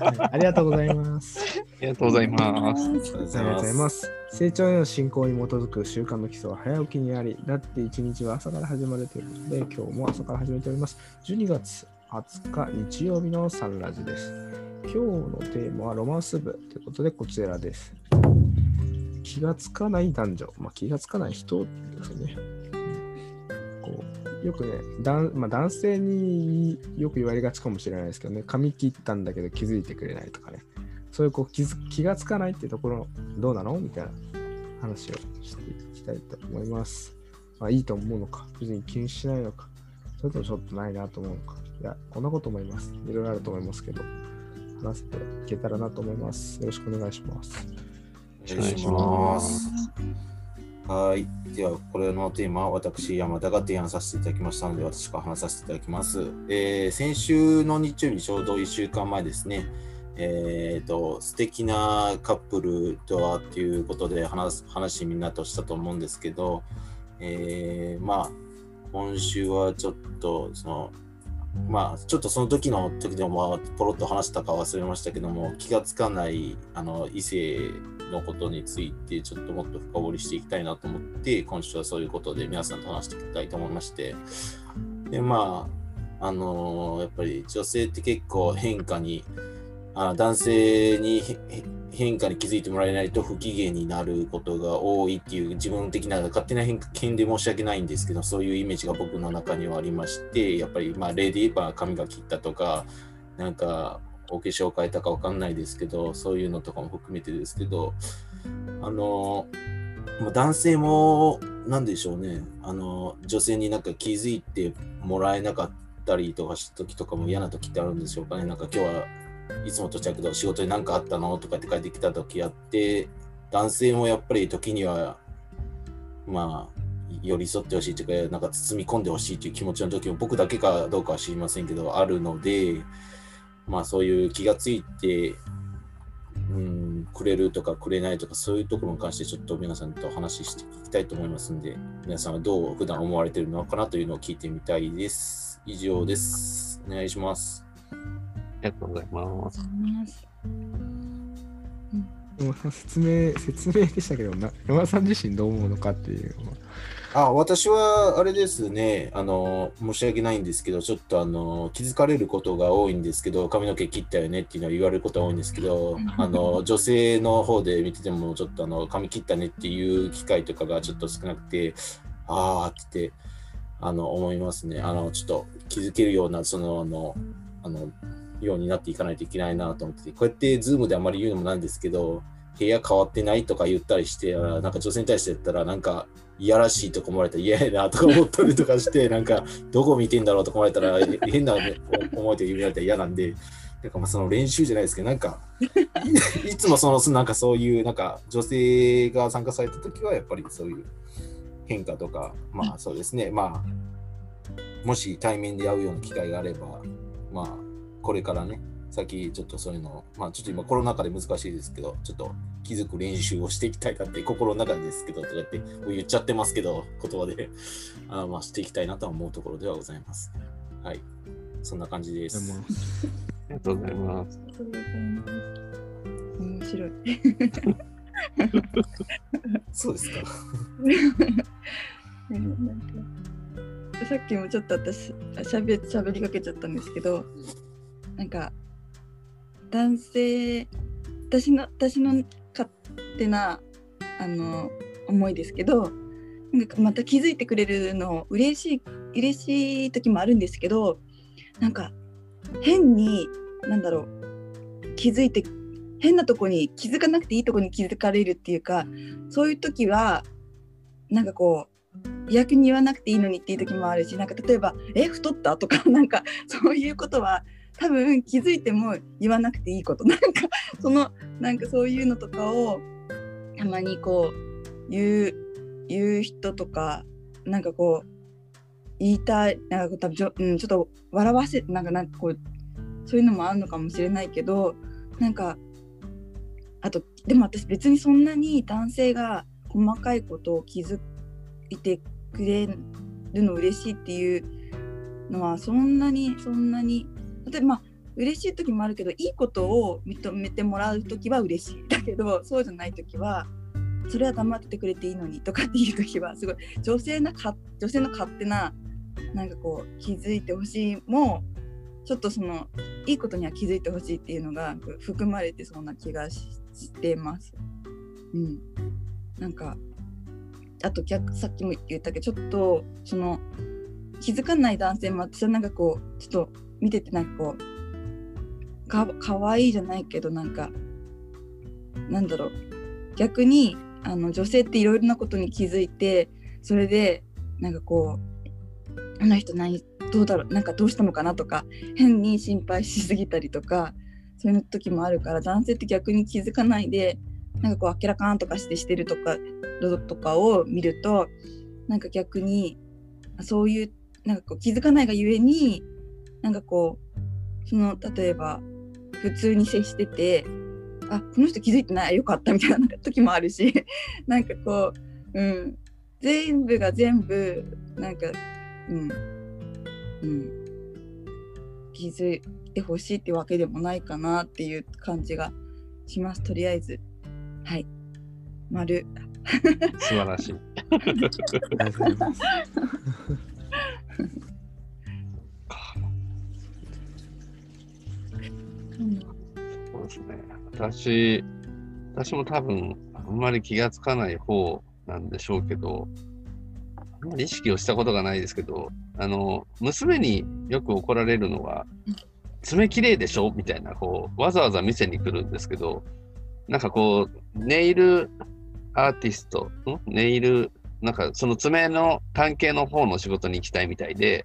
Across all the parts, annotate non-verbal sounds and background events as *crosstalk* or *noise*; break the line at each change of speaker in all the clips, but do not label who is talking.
ありがとうございます。
ありがとうございます。
ありがとう
ありがとうございます。成長への進行に基づく習慣の基礎は早起きにあり、だって一日は朝から始まるということで、今日も朝から始めております。12月20日日曜日のサンラジです。今日のテーマはロマンス部ということで、こちらです。気がつかない男女、まあ、気がつかない人ですよね。こうよくね、男まあ、男性によく言われがちかもしれないですけどね、髪切ったんだけど気づいてくれないとかね、そういうこう気気がつかないってところどうなのみたいな話をしていきたいと思います。まあいいと思うのか、別に気にしないのか、それともちょっとないなと思うのか。いや、こんなこと思います。いろいろあると思いますけど、話せていけたらなと思います。よろしくお願いしますよろしく。
お願いします。はい。では、これのテーマは私、山田が提案させていただきましたので、私から話させていただきます。えー先週の日曜日、ちょうど1週間前ですね、えー、と素敵なカップルとはっていうことで話話みんなとしたと思うんですけど、えーまあ、今週はちょっと、その、まあ、ちょっとその時の時でも、ポロッと話したか忘れましたけども、気がつかないあの異性のことについて、ちょっともっと深掘りしていきたいなと思って、今週はそういうことで皆さんと話していきたいと思いまして、で、まあ、あのやっぱり女性って結構変化に、あ男性に変化に気づいてもらえないと不機嫌になることが多いっていう自分的な勝手な偏見で申し訳ないんですけどそういうイメージが僕の中にはありましてやっぱりまあ例で言えば髪が切ったとかなんかお化粧を変えたかわかんないですけどそういうのとかも含めてですけどあの男性もなんでしょうねあの女性になんか気づいてもらえなかったりとかした時とかも嫌な時ってあるんでしょうかね。なんか今日はいつもと違うけど仕事に何かあったのとかって帰ってきた時あって男性もやっぱり時にはまあ寄り添ってほしいというかなんか包み込んでほしいという気持ちの時も僕だけかどうかは知りませんけどあるのでまあそういう気がついてうんくれるとかくれないとかそういうところに関してちょっと皆さんと話していきたいと思いますんで皆さんはどう普段思われてるのかなというのを聞いてみたいです。以上です。お願いします。
ありがとうございます。
山田さん説明、説明でしたけど、な山田さん自身どう思うのかっていうのは。
あ私はあれですねあの、申し訳ないんですけど、ちょっとあの気づかれることが多いんですけど、髪の毛切ったよねっていうのは言われることが多いんですけど、あの女性の方で見てても、ちょっとあの髪切ったねっていう機会とかがちょっと少なくて、ああってあの思いますね。あのちょっと気づけるような、そのあの、あのようになっていかないといけないなと思ってて、こうやってズームであまり言うのもなんですけど、部屋変わってないとか言ったりして、なんか女性に対して言ったら、なんかいやらしいとか思われたら嫌やなとか思ったりとかして、*laughs* なんかどこ見てんだろうとか思われたら、変な思いで言われたら嫌なんで、なんかまあその練習じゃないですけど、なんかいつもそのなんかそういうなんか女性が参加された時はやっぱりそういう変化とか、まあそうですね、まあもし対面で会うような機会があれば、まあこれからね、先ちょっとそういうの、まあちょっと今コロナ禍で難しいですけど、ちょっと気づく練習をしていきたいなって心の中ですけど、とかって言っちゃってますけど、言葉で *laughs* あまあしていきたいなとは思うところではございます。はい。そんな感じです。
ありがとうございます。
ありがとうございます。面白い。*laughs*
そうですか。
う *laughs* んなんかさっきもちょっと私しゃべしゃべりかけちゃったんですけどなんか男性私の私の勝手なあの思いですけどなんかまた気づいてくれるの嬉しい嬉しい時もあるんですけどなんか変になんだろう気づいて変なとこに気づかなくていいとこに気づかれるっていうかそういう時はなんかこう逆に言わなくていいのにっていう時もあるしなんか例えば「え太った?」とかなんかそういうことは多分気づいても言わなくていいこと。なんかそのなんかそういうのとかをたまにこう言う言う人とかなんかこう言いたいなんか多分じょ、うん、ちょっと笑わせなんかなんかこうそういうのもあるのかもしれないけどなんかあとでも私別にそんなに男性が細かいことを気づいてくれるの嬉しいっていうのはそんなにそんなに例えばまあ嬉しい時もあるけどいいことを認めてもらう時は嬉しいだけど *laughs* そうじゃない時はそれは黙っててくれていいのにとかっていう時はすごい女性なか女性の勝手ななんかこう気づいてほしいもちょっとそのいいことには気づいてほしいっていうのが含まれてそうな気がしてます。うん、なんかあと逆さっきも言ったけどちょっとその気づかない男性も私はなんかこうちょっと見ててなんかこうかかわいいじゃないけどなんかなんだろう。逆にあの女性っていろいろなことに気づいてそれでなんかこうあの人何どうだろうなんかどうしたのかなとか変に心配しすぎたりとかそういう時もあるから男性って逆に気づかないでなんかこう明らかんとかしてしてるとかとかを見るとなんか逆にそういうなんかこう気づかないがゆえになんかこうその例えば普通に接しててあこの人気づいてないよかったみたいな時もあるし *laughs* なんかこう、うん、全部が全部なんかうんうん気づいてほしいってわけでもないかなっていう感じがしますとりあえずはい丸
素晴らしい。*laughs*
ありがとうございます。
そうですね。私、私も多分、あんまり気がつかない方なんでしょうけど、あんまり意識をしたことがないですけど、あの、娘によく怒られるのは、爪綺麗でしょ？みたいな、こう、わざわざ店に来るんですけど、なんかこう、ネイルアーティスト、ネイル、なんかその爪の関係の方の仕事に行きたいみたいで、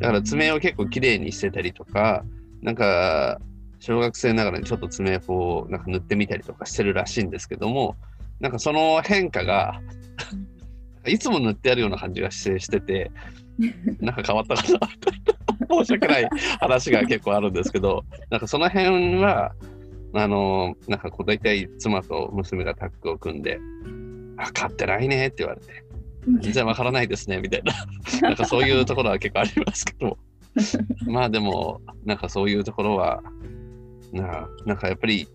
だから爪を結構綺麗にしてたりとか、なんか小学生ながらにちょっと爪をなんか塗ってみたりとかしてるらしいんですけども、なんかその変化がいつも塗ってあるような感じがしてしてて、*laughs* なんか変わったかな。申し訳ない話が結構あるんですけど、なんかその辺は、あの、なんかこう大体妻と娘がタッグを組んで、あ、買ってないねって言われて、全然わからないですねみたいな、なんかそういうところは結構ありますけど、*laughs* まあでも、なんかそういうところは、ななんかやっぱり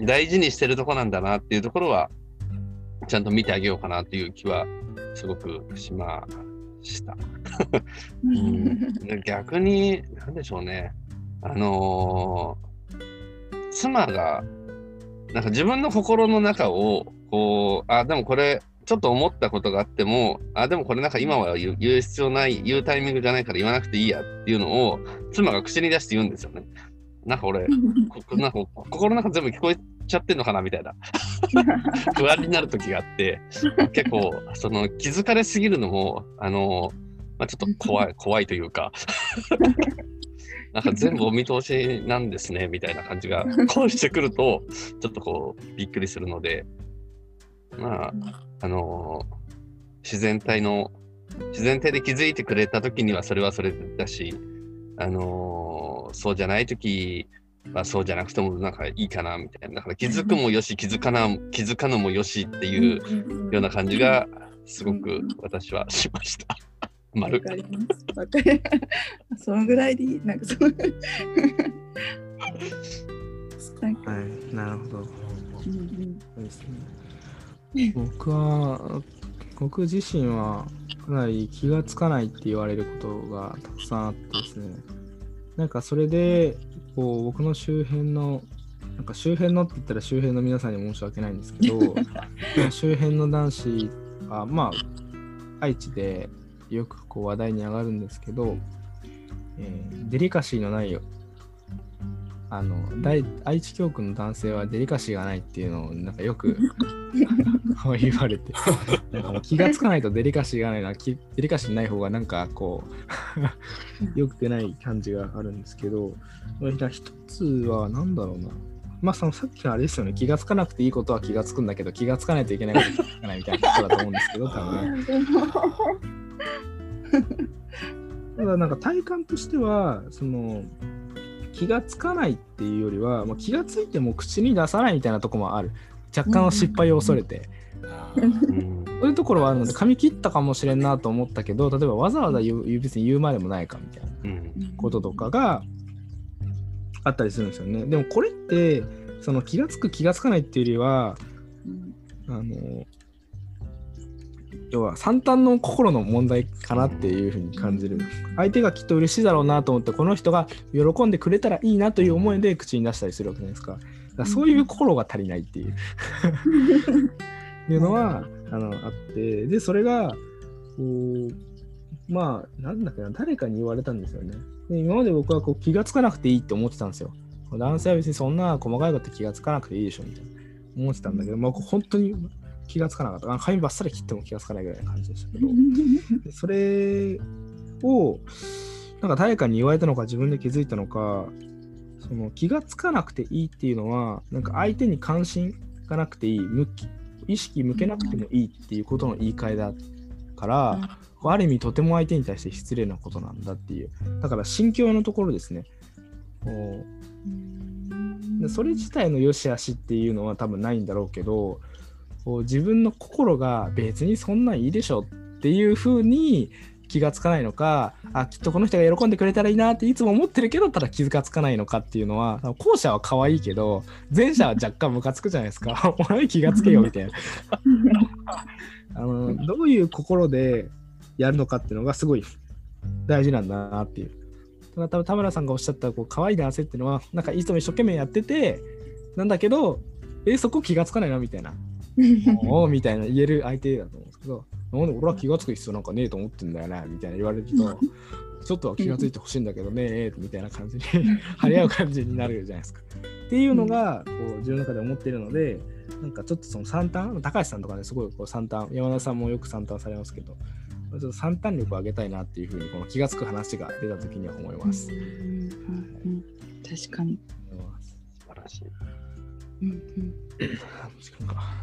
大事にしてるとこなんだなっていうところは、ちゃんと見てあげようかなっていう気はすごくしました。うん、逆に、なんでしょうね。あのー妻が、なんか自分の心の中を、こう、あ、でもこれ、ちょっと思ったことがあっても、あ、でもこれなんか今は言う必要ない、言うタイミングじゃないから言わなくていいやっていうのを、妻が口に出して言うんですよね。なんか俺、*laughs* こなんか心の中全部聞こえちゃってんのかなみたいな。*laughs* 不安になる時があって、結構、その気づかれすぎるのも、あの、まあ、ちょっと怖い、怖いというか、*laughs* なんか全部お見通しなんですね、みたいな感じが、こうしてくると、ちょっとこう、びっくりするので、まあ、あの自然体の、自然体で気づいてくれた時にはそれはそれだし、あのそうじゃない時はそうじゃなくてもなんかいいかな、みたいな。だから気づくもよし、気づかな、気づかぬもよしっていうような感じが、すごく私はしました。*laughs*
わ
丸。
かります。わかります。そのぐらいでいい。なんかその *laughs* なんか、
はい、なるほど。
うんうん
そうですね。僕は、僕自身はかなり気がつかないって言われることがたくさんあってですね。なんかそれで、こう、僕の周辺の、なんか周辺のって言ったら周辺の皆さんに申し訳ないんですけど、*laughs* 周辺の男子は、まあ、愛知でよくこう話題に上がるんですけど、えーデリカシーのないよあの大愛知教区の男性はデリカシーがないっていうのをなんかよく *laughs* 言われて。なんかもう気がつかないとデリカシーがないのはきデリカシーない方がなんかこうよくてない感じがあるんですけどまあ一つは何だろうな。まあそのさっきのあれですよね。気がつかなくていいことは気がつくんだけど気がつかないといけないことは気がつかないみたいなことだと思うんですけど *laughs* 多分。ただなんか体感としてはその気がつかないっていうよりは、まあ、気がついても口に出さないみたいなとこもある。若干の失敗を恐れて、
うん
そういうところはあるので髪切ったかもしれんなと思ったけど例えばわざわざ言う別に言うまでもないかみたいな
うん。
こととかがあったりするんですよね。でもこれってその気がつく気がつかないっていうよりは
うん。
あの要は三端の心の問題かなっていうふうに感じる。相手がきっと嬉しいだろうなと思ってこの人が喜んでくれたらいいなという思いで口に出したりするわけじゃないですか。だそういう心が足りないっていう。いうのはあのあって。でそれがこうまあなんだっけな。誰かに言われたんですよね。で今まで僕はこう気がつかなくていいって思ってたんですよ。男性は別にそんな細かいこと気がつかなくていいでしょみたいな。思ってたんだけど、まあ、本当に気がつかなかった。あ髪ばっさり切っても気がつかないぐらいな感じでしたけど、*laughs* でそれを、なんか誰かに言われたのか自分で気づいたのか、その気がつかなくていいっていうのは、なんか相手に関心がなくていい、向き意識向けなくてもいいっていうことの言い換えだから、ある意味とても相手に対して失礼なことなんだっていう。だから心境のところですね。でそれ自体の良し悪しっていうのは多分ないんだろうけどこう自分の心が別にそんなんいいでしょっていう風に気がつかないのかあきっとこの人が喜んでくれたらいいなっていつも思ってるけどただ気がつかないのかっていうのは後者は可愛いけど前者は若干ムカつくじゃないですか。*laughs* お前気がつけよみたいな。*laughs* あのどういう心でやるのかっていうのがすごい大事なんだなっていう。ただ多分田村さんがおっしゃったこう可愛い男性っていうのはなんかいつも一生懸命やっててなんだけどえそこ気がつかないなみたいな。おおみたいな言える相手だと思うんですけどなんで俺は気がつく必要なんかねえと思ってんだよなみたいな言われるとちょっとは気がついてほしいんだけどねみたいな感じに張り合う感じになるじゃないですか。っていうのがこう自分の中で思ってるのでなんかちょっとその三端高橋さんとかねすごいこう三端山田さんもよく三端されますけどちょっと三端力を上げたいなっていうふうにこの気がつく話が出た時には思います。
うん。うん。確かに。
素晴らしい。
うんうん。
時間か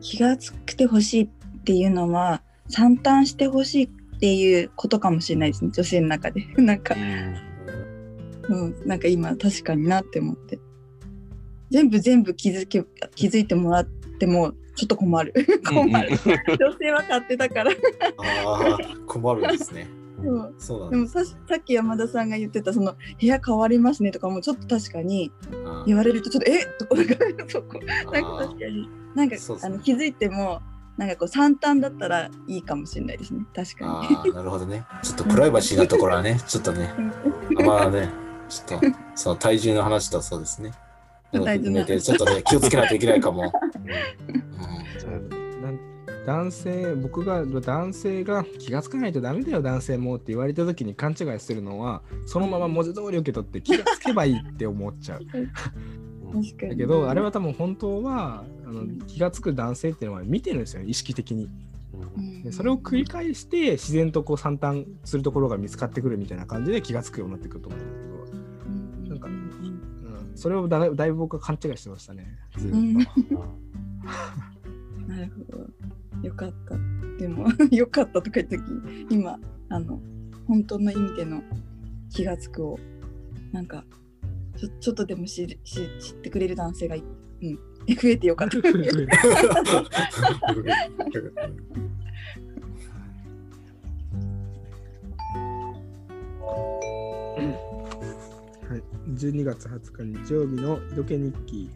気がつくてほしいっていうのは三端してほしいっていうことかもしれないですね女性の中で。*laughs* なんか、うん、なんか今確かになって思って。全部全部気づけ気づいてもらってもちょっと困る。*laughs* 困る、女性は勝手だから。
ああ、困るんですね。
そう
そうだ
でもささっき山田さんが言ってたその部屋変わりますねとかもちょっと確かに
あ
言われるとちょっとえ？っとこなんかそこ。
ー。
なんか確かに。なんかあの気づいてもなんかこう三端だったらいいかもしれないですね。確か
あーなるほどね。ちょっとプライバシーなところはね、ちょっとね、
に。
あまあね、ちょっと、その体重の話とそうですね。*laughs*
体重の
ねちょっとね、気をつけないといけないかも。*laughs*
男性僕が男性が気がつかないとダメだよ男性もって言われた時に勘違いするのはそのまま文字通り受け取って気がつけばいいって思っちゃう。だけどあれは多分本当はあの気がつく男性っていうのは見てるんですよ意識的に。
うん。
でそれを繰り返して自然とこう三端するところが見つかってくるみたいな感じで気がつくようになってくると思うんだけど。なんかうん、それをだだいぶ僕は勘違いしてましたねずっと。
うん。*laughs* なるほど。よかった。でも *laughs* よかったとか言った時今あの本当の意味での気がつくをなんかちょちょっとでも知る知知ってくれる男性がい、うん、増えてよかった。*laughs* *laughs*
はい、12月20日日曜日の「色気日記」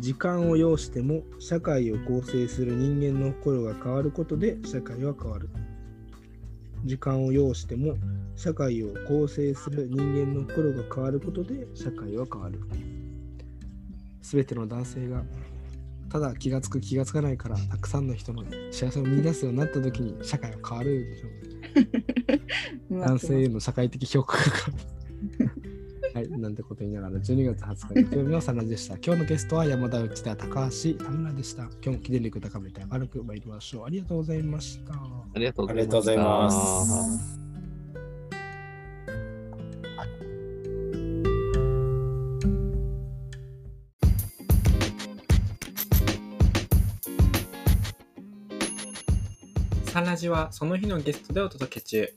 時間を要しても社会を構成する人間の心が変わることで社会は変わる。時間を要しても社会を構成する人間の心が変わることで社会は変わる。すべての男性がただ気がつく気がつかないからたくさんの人の幸せを見出すようになった時に社会は変わるでしょうね。*laughs* 男性への社会的評価がはい、なんてこと言いながら12月20日日曜日のサナでした。今日のゲストは山田内田高橋田村でした。今日も記念力高めて明るく参りましょう。ありがとうございました。
ありがとう
ありがとうございます。
サンラジはその日のゲストでお届け中。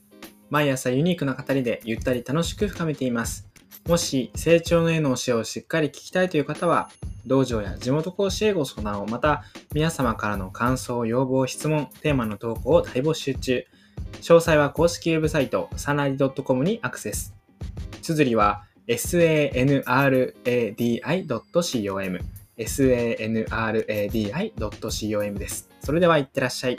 毎朝ユニークな語りでゆったり楽しく深めています。もし成長のへの教えをしっかり聞きたいという方は、道場や地元講師へご相談を、また皆様からの感想、要望、質問、テーマの投稿を大募集中。詳細は公式ウェブサイト、サナリ .com にアクセス。綴りは sanradi.com sanradi.com です。それではいってらっしゃい。